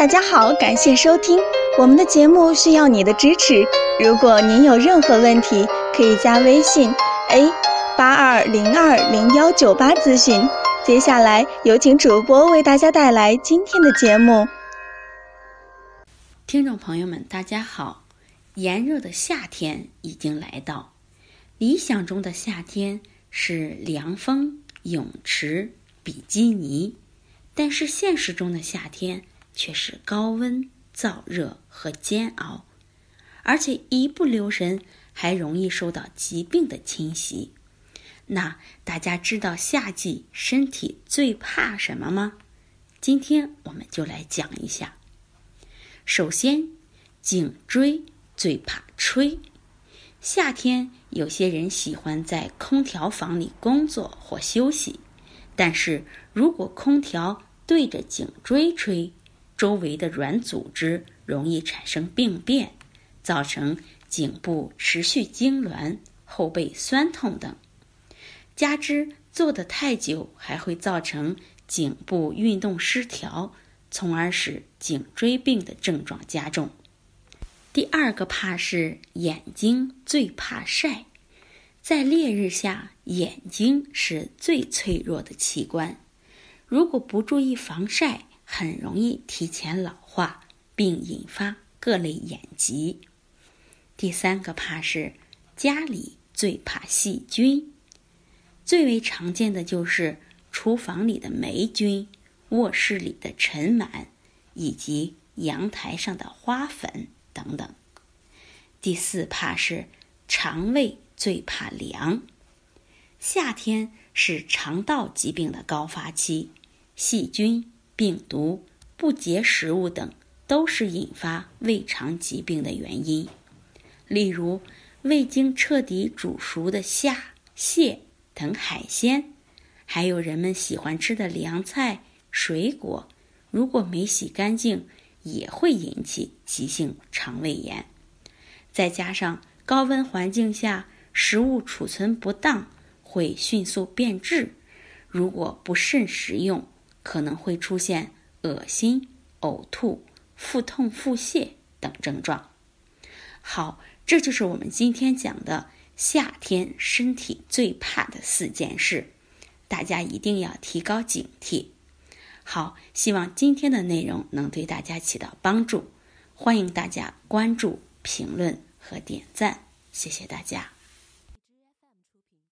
大家好，感谢收听我们的节目，需要你的支持。如果您有任何问题，可以加微信 a 八二零二零幺九八咨询。接下来有请主播为大家带来今天的节目。听众朋友们，大家好！炎热的夏天已经来到，理想中的夏天是凉风、泳池、比基尼，但是现实中的夏天却是高温、燥热和煎熬，而且一不留神还容易受到疾病的侵袭。那大家知道夏季身体最怕什么吗？今天我们就来讲一下。首先，颈椎最怕吹。夏天，有些人喜欢在空调房里工作或休息，但是如果空调对着颈椎吹，周围的软组织容易产生病变，造成颈部持续痉挛、后背酸痛等。加之坐得太久，还会造成颈部运动失调。从而使颈椎病的症状加重。第二个怕是眼睛最怕晒，在烈日下，眼睛是最脆弱的器官，如果不注意防晒，很容易提前老化，并引发各类眼疾。第三个怕是家里最怕细菌，最为常见的就是厨房里的霉菌。卧室里的尘螨，以及阳台上的花粉等等。第四怕是肠胃最怕凉。夏天是肠道疾病的高发期，细菌、病毒、不洁食物等都是引发胃肠疾病的原因。例如，未经彻底煮熟的虾、蟹等海鲜，还有人们喜欢吃的凉菜。水果如果没洗干净，也会引起急性肠胃炎。再加上高温环境下食物储存不当，会迅速变质。如果不慎食用，可能会出现恶心、呕吐、腹痛、腹泻等症状。好，这就是我们今天讲的夏天身体最怕的四件事，大家一定要提高警惕。好，希望今天的内容能对大家起到帮助，欢迎大家关注、评论和点赞，谢谢大家。